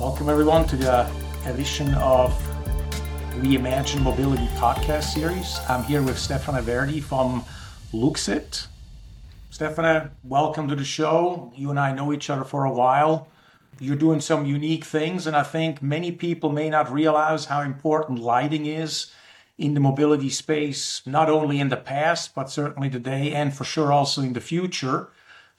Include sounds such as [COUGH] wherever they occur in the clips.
Welcome, everyone, to the edition of Reimagine Mobility podcast series. I'm here with Stephane Vedie from Luxit. Stephane, welcome to the show. You and I know each other for a while. You're doing some unique things, and I think many people may not realize how important lighting is in the mobility space, not only in the past, but certainly today, and for sure also in the future.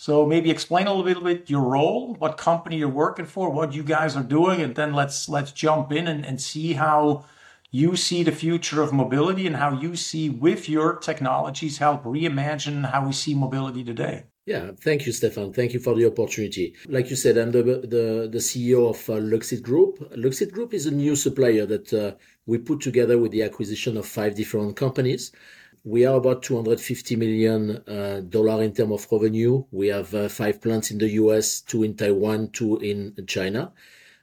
So maybe explain a little bit your role, what company you're working for, what you guys are doing, and then let's let's jump in and, and see how you see the future of mobility and how you see with your technologies help reimagine how we see mobility today. Yeah, thank you, Stefan. Thank you for the opportunity. Like you said, I'm the the, the CEO of uh, Luxit Group. Luxit Group is a new supplier that uh, we put together with the acquisition of five different companies we are about 250 million uh, in terms of revenue. We have uh, five plants in the US, two in Taiwan, two in China.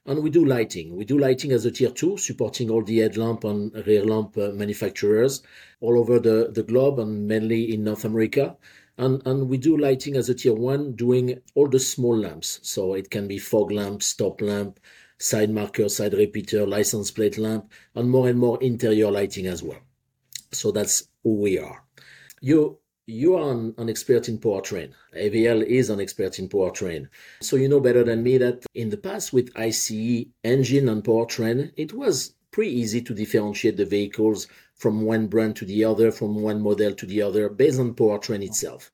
And we do lighting. We do lighting as a tier two, supporting all the headlamp and rear lamp uh, manufacturers all over the, the globe and mainly in North America. And, and we do lighting as a tier one, doing all the small lamps. So it can be fog lamp, stop lamp, side marker, side repeater, license plate lamp, and more and more interior lighting as well. So that's who we are. You you are an, an, expert in powertrain. AVL is an expert in powertrain. So you know better than me that in the past with ICE engine and powertrain, it was pretty easy to differentiate the vehicles from one brand to the other, from one model to the other, based on powertrain itself.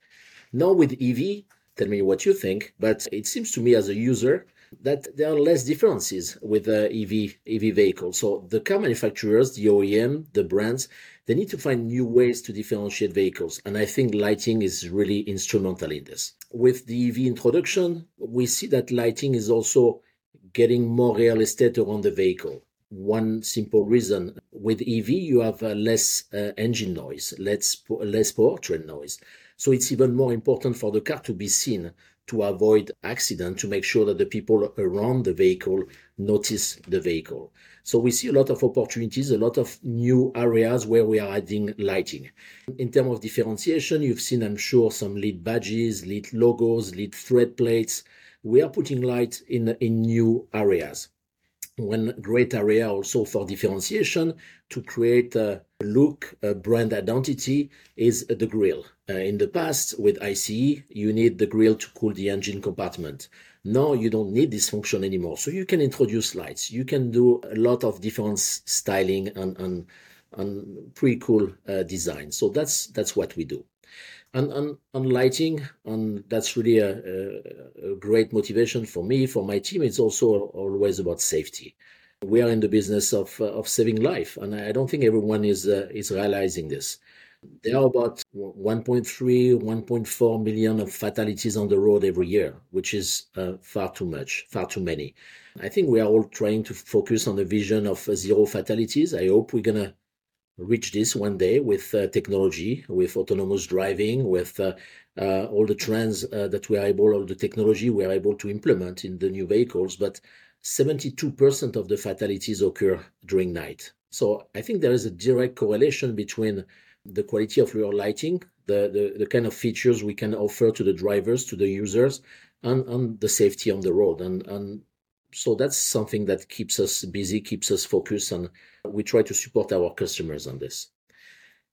Now with EV, tell me what you think, but it seems to me as a user that there are less differences with uh, EV EV vehicles. So the car manufacturers, the OEM, the brands, they need to find new ways to differentiate vehicles. And I think lighting is really instrumental in this. With the EV introduction, we see that lighting is also getting more real estate around the vehicle. One simple reason with EV, you have uh, less uh, engine noise, less, less powertrain noise. So it's even more important for the car to be seen to avoid accident, to make sure that the people around the vehicle notice the vehicle. So we see a lot of opportunities, a lot of new areas where we are adding lighting. In terms of differentiation, you've seen, I'm sure, some LED badges, LED logos, LED thread plates. We are putting light in, in new areas. One great area also for differentiation to create a look, a brand identity is the grill. Uh, in the past, with ICE, you need the grill to cool the engine compartment. Now you don't need this function anymore. So you can introduce lights. You can do a lot of different styling and, and, and pretty cool uh, design. So that's, that's what we do. And, and lighting, and that's really a, a, a great motivation for me, for my team. It's also always about safety. We are in the business of, uh, of saving life. And I don't think everyone is, uh, is realizing this. There are about 1.3, 1.4 million of fatalities on the road every year, which is uh, far too much, far too many. I think we are all trying to focus on the vision of uh, zero fatalities. I hope we're going to reach this one day with uh, technology, with autonomous driving, with uh, all the trends that we are able, all the technology we are able to implement in the new vehicles. But 72% of the fatalities occur during night. So I think there is a direct correlation between the quality of your lighting, the, the, the kind of features we can offer to the drivers, to the users, and, and the safety on the road. And, and so that's something that keeps us busy, keeps us focused, and we try to support our customers on this.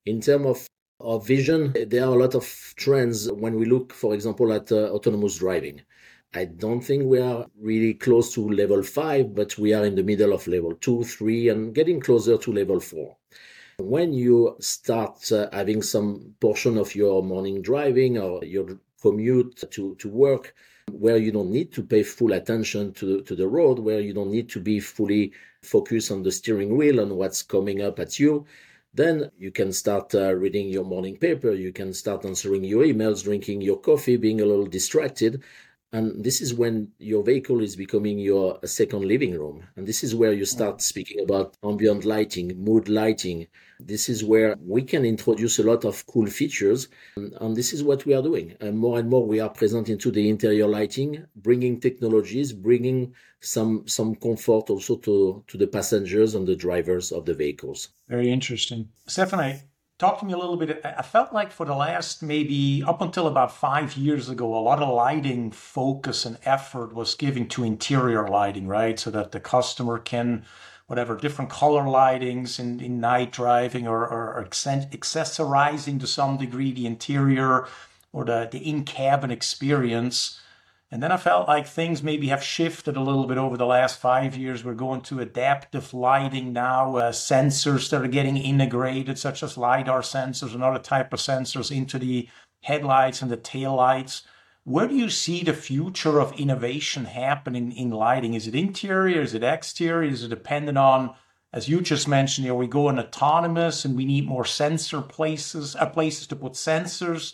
In terms of our vision, there are a lot of trends when we look, for example, at uh, autonomous driving. I don't think we are really close to level five, but we are in the middle of level two, three, and getting closer to level four. When you start uh, having some portion of your morning driving or your commute to, to work where you don't need to pay full attention to, to the road, where you don't need to be fully focused on the steering wheel and what's coming up at you, then you can start uh, reading your morning paper, you can start answering your emails, drinking your coffee, being a little distracted, and this is when your vehicle is becoming your uh, second living room. And this is where you start mm. speaking about ambient lighting, mood lighting. This is where we can introduce a lot of cool features. And, and this is what we are doing. And more and more we are present into the interior lighting, bringing technologies, bringing some, some comfort also to, to the passengers and the drivers of the vehicles. Very interesting. Stephane, talk to me a little bit. I felt like for the last maybe up until about five years ago, a lot of lighting focus and effort was given to interior lighting, right? So that the customer can, whatever, different color lightings in, in night driving or, or, or accessorizing to some degree the interior or the, the in cabin experience. And then I felt like things maybe have shifted a little bit over the last five years. We're going to adaptive lighting now, uh, sensors that are getting integrated, such as LiDAR sensors and other type of sensors into the headlights and the tail lights. Where do you see the future of innovation happening in lighting? Is it interior? Is it exterior? Is it dependent on, as you just mentioned, are we going autonomous and we need more sensor places, uh, places to put sensors?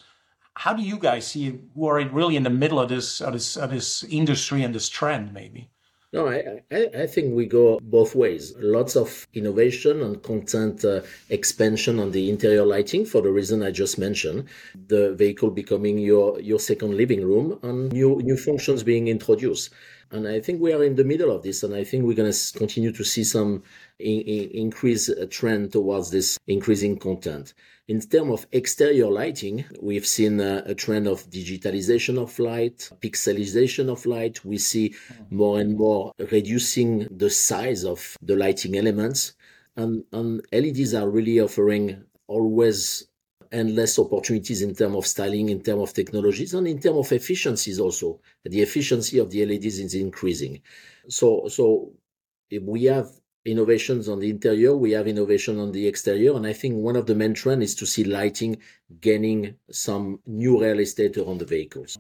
How do you guys see it, who are really in the middle of this of this of this industry and this trend maybe no, I, I, I, think we go both ways. Lots of innovation and content uh, expansion on the interior lighting for the reason I just mentioned. The vehicle becoming your, your second living room and new, new functions being introduced. And I think we are in the middle of this, and I think we're going to continue to see some in, in, increase uh, trend towards this increasing content. In terms of exterior lighting, we've seen a, a, trend of digitalization of light, pixelization of light. We see more and more reducing the size of the lighting elements. And, and LEDs are really offering always endless opportunities in terms of styling, in terms of technologies, and in terms of efficiencies also. The efficiency of the LEDs is increasing. So, so we have innovations on the interior, we have innovation on the exterior, and I think one of the main trends is to see lighting gaining some new real estate around the vehicles.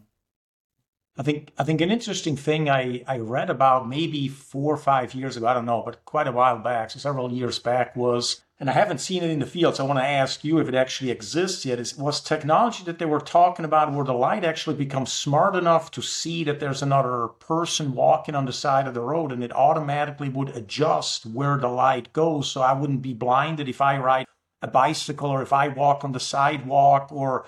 I think I think an interesting thing I, I read about maybe four or five years ago, I don't know, but quite a while back, so several years back, was and I haven't seen it in the field, so I want to ask you if it actually exists yet. Is was technology that they were talking about where the light actually becomes smart enough to see that there's another person walking on the side of the road and it automatically would adjust where the light goes so I wouldn't be blinded if I ride a bicycle or if I walk on the sidewalk or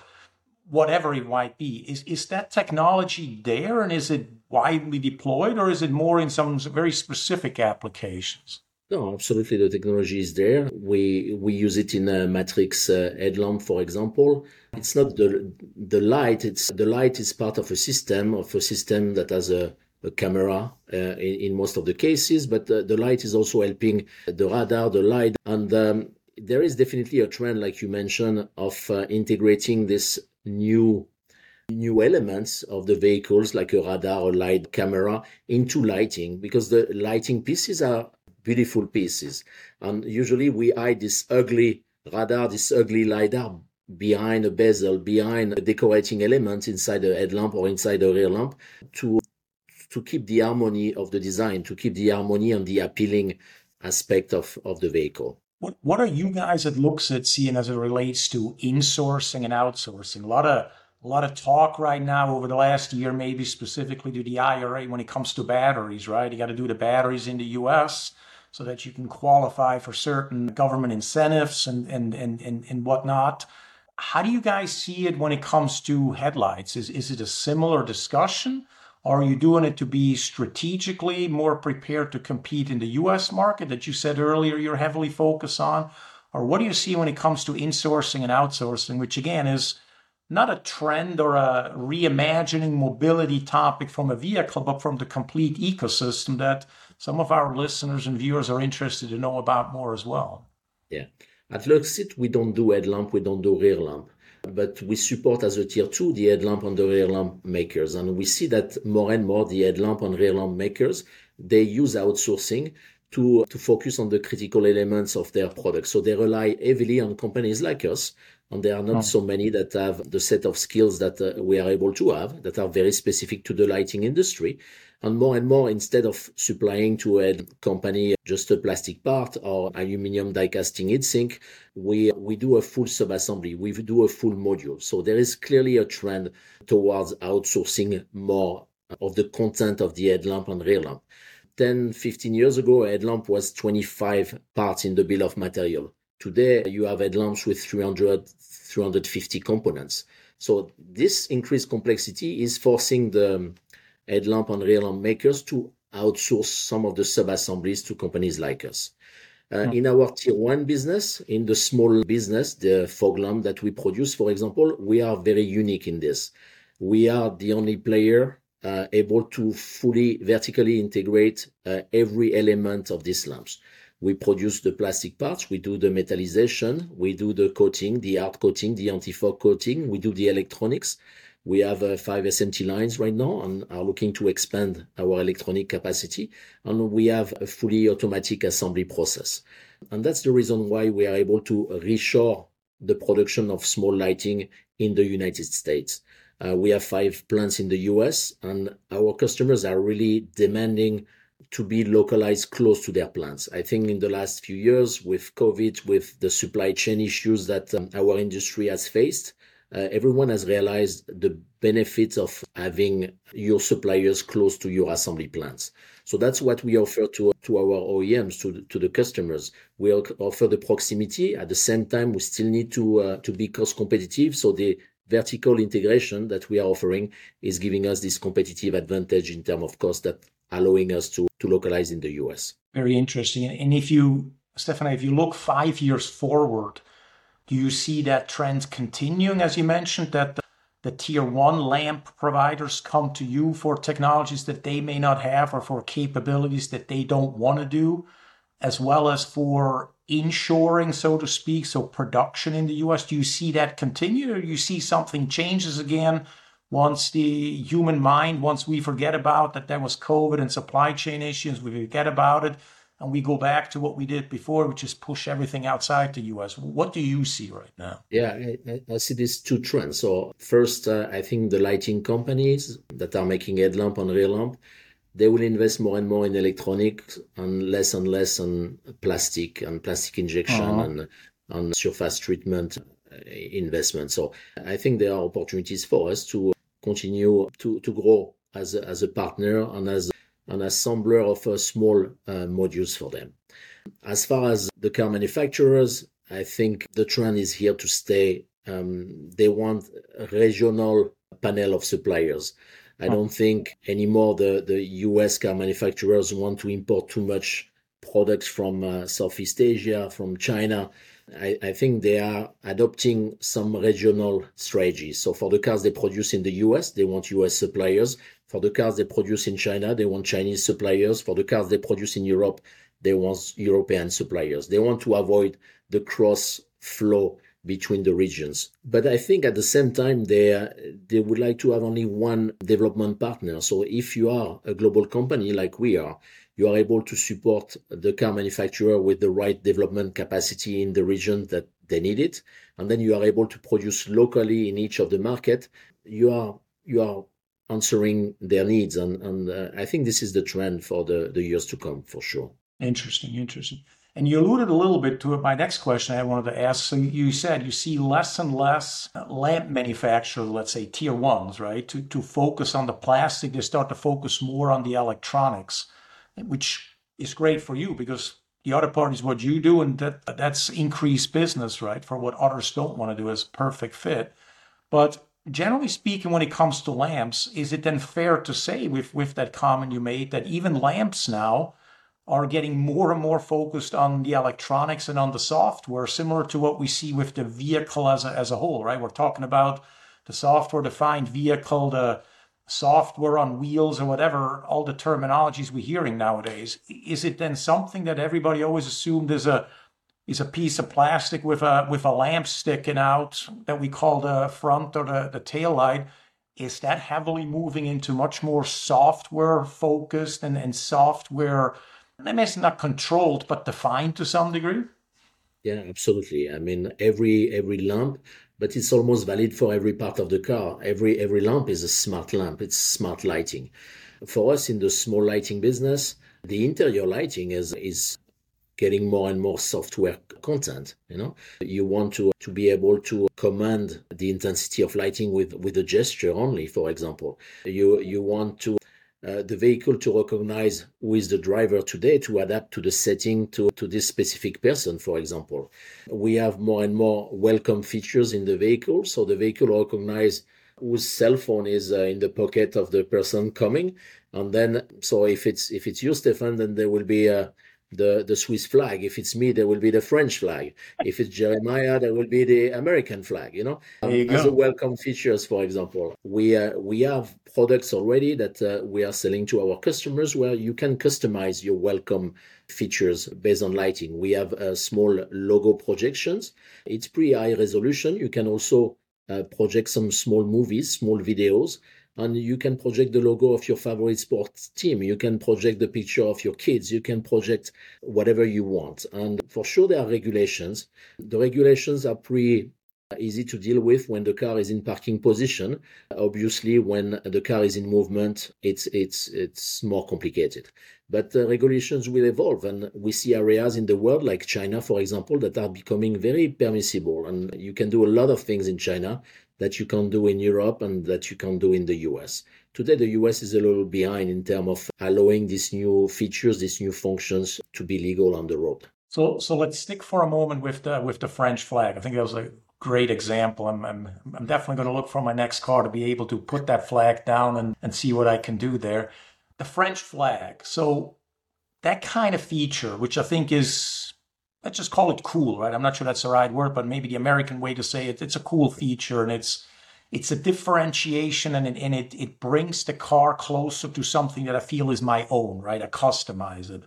whatever it might be. Is, is that technology there and is it widely deployed or is it more in some very specific applications? No, absolutely. The technology is there. We we use it in a matrix uh, headlamp, for example. It's not the the light. It's the light is part of a system of a system that has a, a camera uh, in, in, most of the cases, but uh, the light is also helping the radar, the light, and um, there is definitely a trend, like you mentioned, of uh, integrating this new new elements of the vehicles like a radar or light camera into lighting because the lighting pieces are beautiful pieces. And usually we hide this ugly radar this ugly lidar behind a bezel behind a decorating element inside a headlamp or inside a rear lamp to to keep the harmony of the design to keep the harmony and the appealing aspect of of the vehicle what what are you guys at Luxit seeing as it relates to insourcing and outsourcing? A lot of a lot of talk right now over the last year, maybe specifically to the IRA when it comes to batteries, right? You got to do the batteries in the US so that you can qualify for certain government incentives and, and, and, and, and whatnot. How do you guys see it when it comes to headlights? Is, is it a similar discussion? Are you doing it to be strategically more prepared to compete in the US market that you said earlier you're heavily focused on? Or what do you see when it comes to insourcing and outsourcing, which again is not a trend or a reimagining mobility topic from a vehicle, but from the complete ecosystem that some of our listeners and viewers are interested to know about more as well? Yeah. At Luxit, we don't do headlamp, we don't do rear lamp but we support as a tier two the headlamp and the rear lamp makers. And we see that more and more the headlamp and rear lamp makers, they use outsourcing to, to focus on the critical elements of their products. So they rely heavily on companies like us. And there are not oh. so many that have the set of skills that uh, we are able to have that are very specific to the lighting industry. And more and more, instead of supplying to a company just a plastic part or aluminum die casting heat sink, we, we do a full subassembly. We do a full module. So there is clearly a trend towards outsourcing more of the content of the headlamp and rear lamp. 10, 15 years ago, a headlamp was 25 parts in the bill of material. Today, you have headlamps with 300, 350 components. So this increased complexity is forcing the headlamp and rear lamp makers to outsource some of the sub-assemblies to companies like us. Uh, in our tier one business, in the small business, the fog lamp that we produce, for example, we are very unique in this. We are the only player uh, able to fully vertically integrate uh, every element of these lamps. We produce the plastic parts, we do the metallization, we do the coating, the art coating, the anti-fog coating, we do the electronics. We have uh, five SMT lines right now and are looking to expand our electronic capacity. And we have a fully automatic assembly process. And that's the reason why we are able to reshore the production of small lighting in the United States. Uh, we have five plants in the US, and our customers are really demanding to be localized close to their plants. I think in the last few years, with COVID, with the supply chain issues that um, our industry has faced, uh, everyone has realized the benefits of having your suppliers close to your assembly plants. So that's what we offer to, to our OEMs, to, to the customers. We offer the proximity. At the same time, we still need to, uh, to be cost competitive. So the vertical integration that we are offering is giving us this competitive advantage in terms of cost that allowing us to, to localize in the US. Very interesting. And if you, Stefan, if you look five years forward, do you see that trend continuing, as you mentioned, that the, the tier one lamp providers come to you for technologies that they may not have or for capabilities that they don't want to do, as well as for inshoring, so to speak, so production in the US? Do you see that continue or you see something changes again once the human mind, once we forget about that there was COVID and supply chain issues, we forget about it and we go back to what we did before, which is push everything outside the US. What do you see right now? Yeah, I, I see these two trends. So first, uh, I think the lighting companies that are making headlamp and rear lamp, they will invest more and more in electronics and less and less on plastic and plastic injection uh-huh. and on surface treatment uh, investment. So I think there are opportunities for us to continue to, to grow as a, as a partner and as an assembler of uh, small uh, modules for them. As far as the car manufacturers, I think the trend is here to stay. Um, they want a regional panel of suppliers. I don't think anymore the, the US car manufacturers want to import too much products from uh, Southeast Asia, from China. I, I, think they are adopting some regional strategies. So for the cars they produce in the US, they want US suppliers. For the cars they produce in China, they want Chinese suppliers. For the cars they produce in Europe, they want European suppliers. They want to avoid the cross flow between the regions. But I think at the same time, they, they would like to have only one development partner. So if you are a global company like we are, you are able to support the car manufacturer with the right development capacity in the region that they need it. And then you are able to produce locally in each of the market. You are, you are answering their needs. And, and uh, I think this is the trend for the, the years to come, for sure. Interesting, interesting. And you alluded a little bit to it. My next question I wanted to ask. So you said you see less and less lamp manufacturers, let's say tier ones, right, to, to focus on the plastic. They start to focus more on the electronics, which is great for you because the other part is what you do, and that that's increased business, right, for what others don't want to do as perfect fit. But generally speaking, when it comes to lamps, is it then fair to say, with, with that comment you made, that even lamps now are getting more and more focused on the electronics and on the software, similar to what we see with the vehicle as a, as a whole, right? We're talking about the software defined vehicle, the software on wheels or whatever, all the terminologies we're hearing nowadays. Is it then something that everybody always assumed is a is a piece of plastic with a with a lamp sticking out that we call the front or the, the tail light is that heavily moving into much more software focused and, and software I mean, not controlled but defined to some degree. Yeah absolutely. I mean every every lamp but it's almost valid for every part of the car. Every every lamp is a smart lamp. It's smart lighting. For us in the small lighting business the interior lighting is is getting more and more software content you know? You want to to be able to command the intensity of lighting with with a gesture only for example. You you want to uh, the vehicle to recognize who is the driver today to adapt to the setting to, to this specific person, for example. We have more and more welcome features in the vehicle. So the vehicle recognize whose cell phone is uh, in the pocket of the person coming. And then, so if it's, if it's you, Stefan, then there will be a, the, the Swiss flag. If it's me, there will be the French flag. If it's Jeremiah, there will be the American flag, you know, you as a welcome features, for example. We, uh, we have products already that uh, we are selling to our customers where you can customize your welcome features based on lighting. We have uh, small logo projections. It's pretty high resolution. You can also uh, project some small movies, small videos and you can project the logo of your favorite sports team. You can project the picture of your kids. You can project whatever you want. And for sure, there are regulations. The regulations are pretty easy to deal with when the car is in parking position. Obviously, when the car is in movement, it's it's it's more complicated. But the regulations will evolve, and we see areas in the world like China, for example, that are becoming very permissible, and you can do a lot of things in China that you can do in Europe and that you can do in the US. Today, the US is a little behind in terms of allowing these new features, these new functions to be legal on the road. So, so let's stick for a moment with the with the French flag. I think that was a great example. I'm I'm, I'm definitely going to look for my next car to be able to put that flag down and, and see what I can do there. The French flag. So that kind of feature, which I think is let's just call it cool, right? I'm not sure that's the right word, but maybe the American way to say it. It's a cool feature and it's it's a differentiation and, it, and it, it brings the car closer to something that I feel is my own, right? I customize it.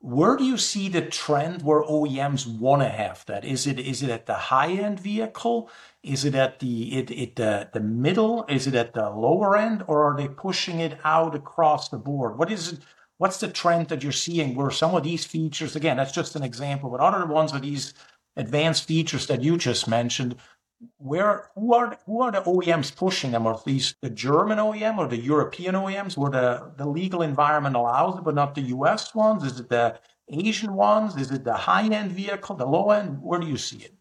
Where do you see the trend where OEMs want to have that? Is it is it at the high end vehicle? Is it at the it, it the, the middle? Is it at the lower end, or are they pushing it out across the board? What is it? What's the trend that you're seeing where some of these features, again, that's just an example, but other ones of these advanced features that you just mentioned, where who are who are the OEMs pushing them? Are these the German OEM or the European OEMs where the, the legal environment allows it, but not the US ones? Is it the Asian ones? Is it the high end vehicle, the low end? Where do you see it?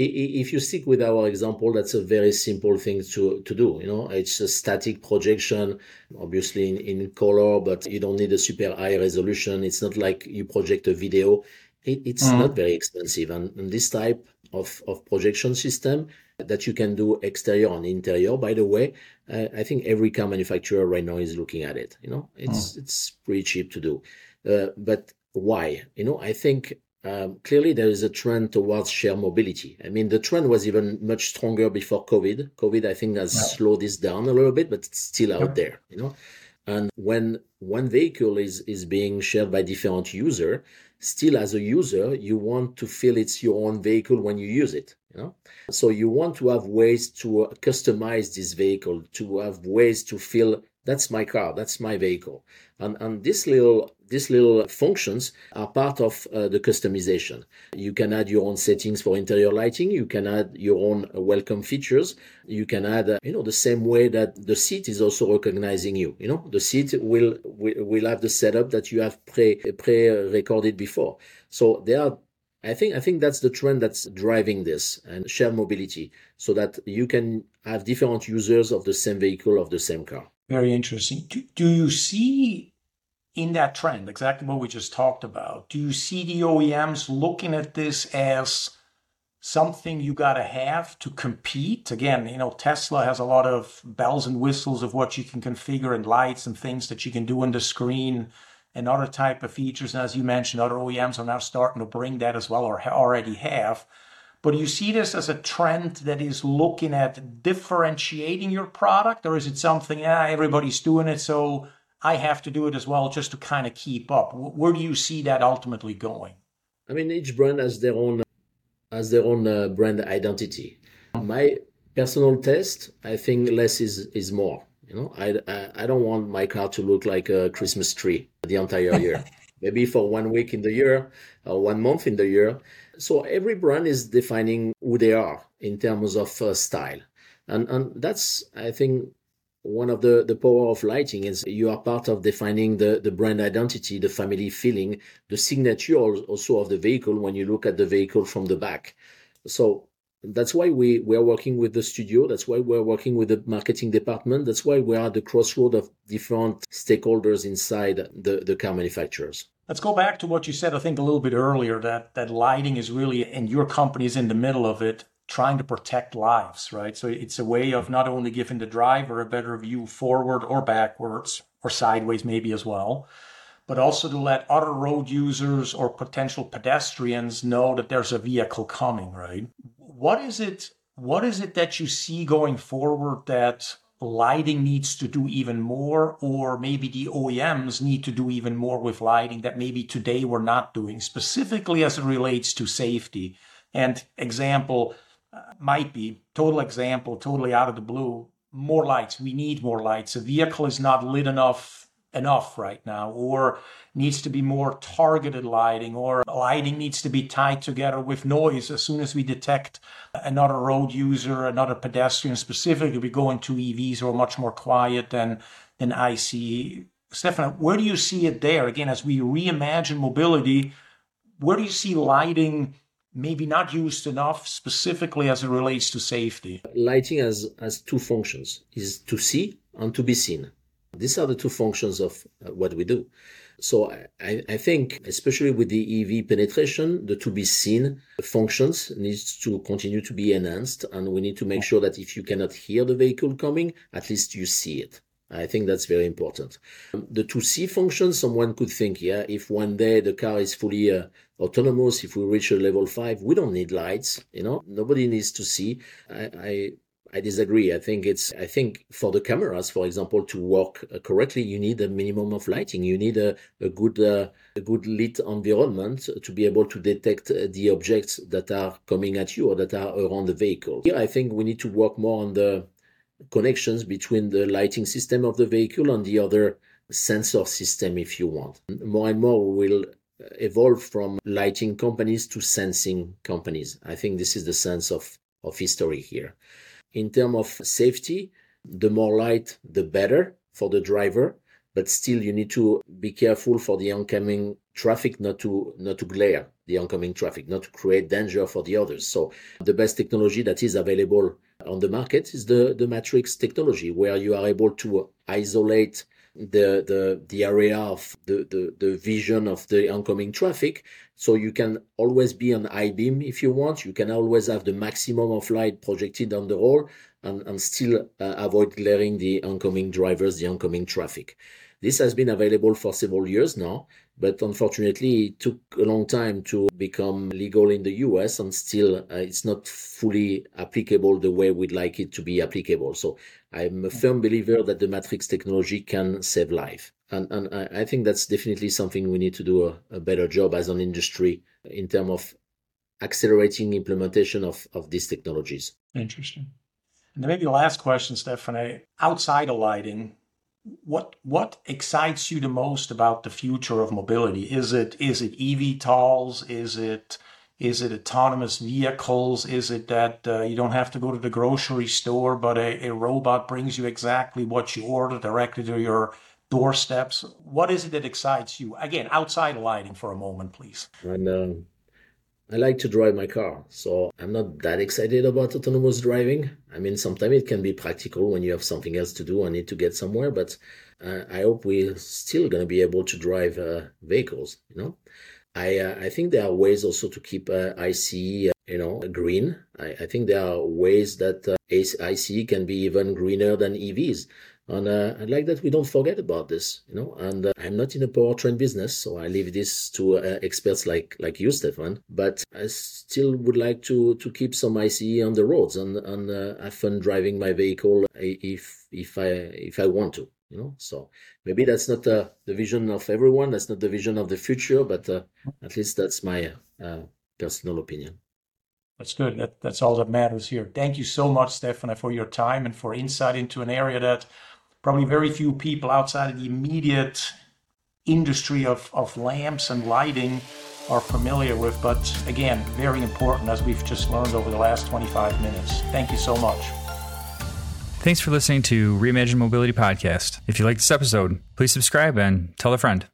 If you stick with our example, that's a very simple thing to, to do. You know, it's a static projection, obviously in, in color, but you don't need a super high resolution. It's not like you project a video. It, it's mm. not very expensive. And, and, this type of, of projection system that you can do exterior and interior, by the way, uh, I think every car manufacturer right now is looking at it. You know, it's, mm. it's pretty cheap to do. Uh, but why? You know, I think um, clearly there is a trend towards shared mobility. I mean, the trend was even much stronger before COVID. COVID, I think, has yeah. slowed this down a little bit, but it's still out yeah. there, you know. And when one vehicle is is being shared by different user, still as a user, you want to feel it's your own vehicle when you use it, you know. So you want to have ways to customize this vehicle, to have ways to feel that's my car, that's my vehicle, and and this little these little functions are part of uh, the customization. You can add your own settings for interior lighting. You can add your own welcome features. You can add, uh, you know, the same way that the seat is also recognizing you. You know, the seat will will, will have the setup that you have pre pre recorded before. So there are I think I think that's the trend that's driving this and shared mobility, so that you can have different users of the same vehicle of the same car. Very interesting. Do, do you see in that trend, exactly what we just talked about, do you see the OEMs looking at this as something you got to have to compete? Again, you know, Tesla has a lot of bells and whistles of what you can configure and lights and things that you can do on the screen and other type of features. And as you mentioned, other OEMs are now starting to bring that as well or already have. But do you see this as a trend that is looking at differentiating your product, or is it something, ah, everybody's doing it, so I have to do it as well just to kind of keep up. Where do you see that ultimately going? I mean, each brand has their own has their own uh, brand identity. My personal test, I think less is is more. You know, I, I, I don't want my car to look like a Christmas tree the entire year. [LAUGHS] Maybe for one week in the year or one month in the year. So every brand is defining who they are in terms of uh, style, and and that's I think one of the, the power of lighting is you are part of defining the, the brand identity, the family feeling, the signature also of the vehicle when you look at the vehicle from the back. So that's why we, we are working with the studio. That's why we're working with the marketing department. That's why we are at the crossroad of different stakeholders inside the, the car manufacturers. Let's go back to what you said, I think, a little bit earlier that, that lighting is really, and your company is in the middle of it trying to protect lives, right? So it's a way of not only giving the driver a better view forward or backwards or sideways maybe as well, but also to let other road users or potential pedestrians know that there's a vehicle coming, right? What is it what is it that you see going forward that lighting needs to do even more, or maybe the OEMs need to do even more with lighting that maybe today we're not doing, specifically as it relates to safety? And example uh, might be total example, totally out of the blue, more lights. We need more lights. A vehicle is not lit enough enough right now or needs to be more targeted lighting or lighting needs to be tied together with noise as soon as we detect another road user another pedestrian specifically we go into evs are much more quiet than than ice stefan where do you see it there again as we reimagine mobility where do you see lighting maybe not used enough specifically as it relates to safety lighting has has two functions is to see and to be seen these are the two functions of uh, what we do. So I, I, think, especially with the EV penetration, the to be seen functions needs to continue to be enhanced, and we need to make sure that if you cannot hear the vehicle coming, at least you see it. I think that's very important. Um, the to see function, someone could think, yeah, if one day the car is fully uh, autonomous, if we reach a level five, we don't need lights. You know, nobody needs to see. I, I I disagree. I think it's, I think for the cameras, for example, to work uh, correctly, you need a minimum of lighting. You need a, a good, uh, a good lit environment to be able to detect uh, the objects that are coming at you or that are around the vehicle. Here, I think we need to work more on the connections between the lighting system of the vehicle and the other sensor system, if you want. More and more, we will evolve from lighting companies to sensing companies. I think this is the sense of, of history here. In terms of safety, the more light, the better for the driver. But still, you need to be careful for the oncoming traffic not to not to glare the oncoming traffic, not to create danger for the others. So the best technology that is available on the market is the, the matrix technology, where you are able to isolate the the the area of the, the the vision of the oncoming traffic. So you can always be on high beam if you want. You can always have the maximum of light projected on the road and, and still uh, avoid glaring the oncoming drivers the oncoming traffic. This has been available for several years now, but unfortunately, it took a long time to become legal in the US, and still uh, it's not fully applicable the way we'd like it to be applicable. So I'm a firm believer that the matrix technology can save life. And, and I think that's definitely something we need to do a, a better job as an industry in terms of accelerating implementation of, of these technologies. Interesting. And maybe the last question, Stephane, outside of lighting, what what excites you the most about the future of mobility? Is it is it eVTOLs? Is it is it autonomous vehicles? Is it that uh, you don't have to go to the grocery store, but a, a robot brings you exactly what you order directly to your doorsteps? What is it that excites you? Again, outside lighting for a moment, please. And um, I like to drive my car, so I'm not that excited about autonomous driving. I mean, sometimes it can be practical when you have something else to do and need to get somewhere, but uh, I hope we're still going to be able to drive uh, vehicles, you know? I, uh, I think there are ways also to keep uh, ICE, you know, green. I, I think there are ways that uh, ICE can be even greener than EVs. And uh, I'd like that we don't forget about this, you know. And uh, I'm not in a powertrain business, so I leave this to uh, experts like like you, Stefan. But I still would like to to keep some ICE on the roads and and uh, have fun driving my vehicle if if I if I want to, you know. So maybe that's not uh, the vision of everyone. That's not the vision of the future, but uh, at least that's my personal opinion. That's good. That, that's all that matters here. Thank you so much, Stefan, for your time and for insight into an area that probably very few people outside of the immediate industry of, of lamps and lighting are familiar with. But again, very important as we've just learned over the last 25 minutes. Thank you so much. Thanks for listening to Reimagine Mobility Podcast. If you like this episode, please subscribe and tell a friend.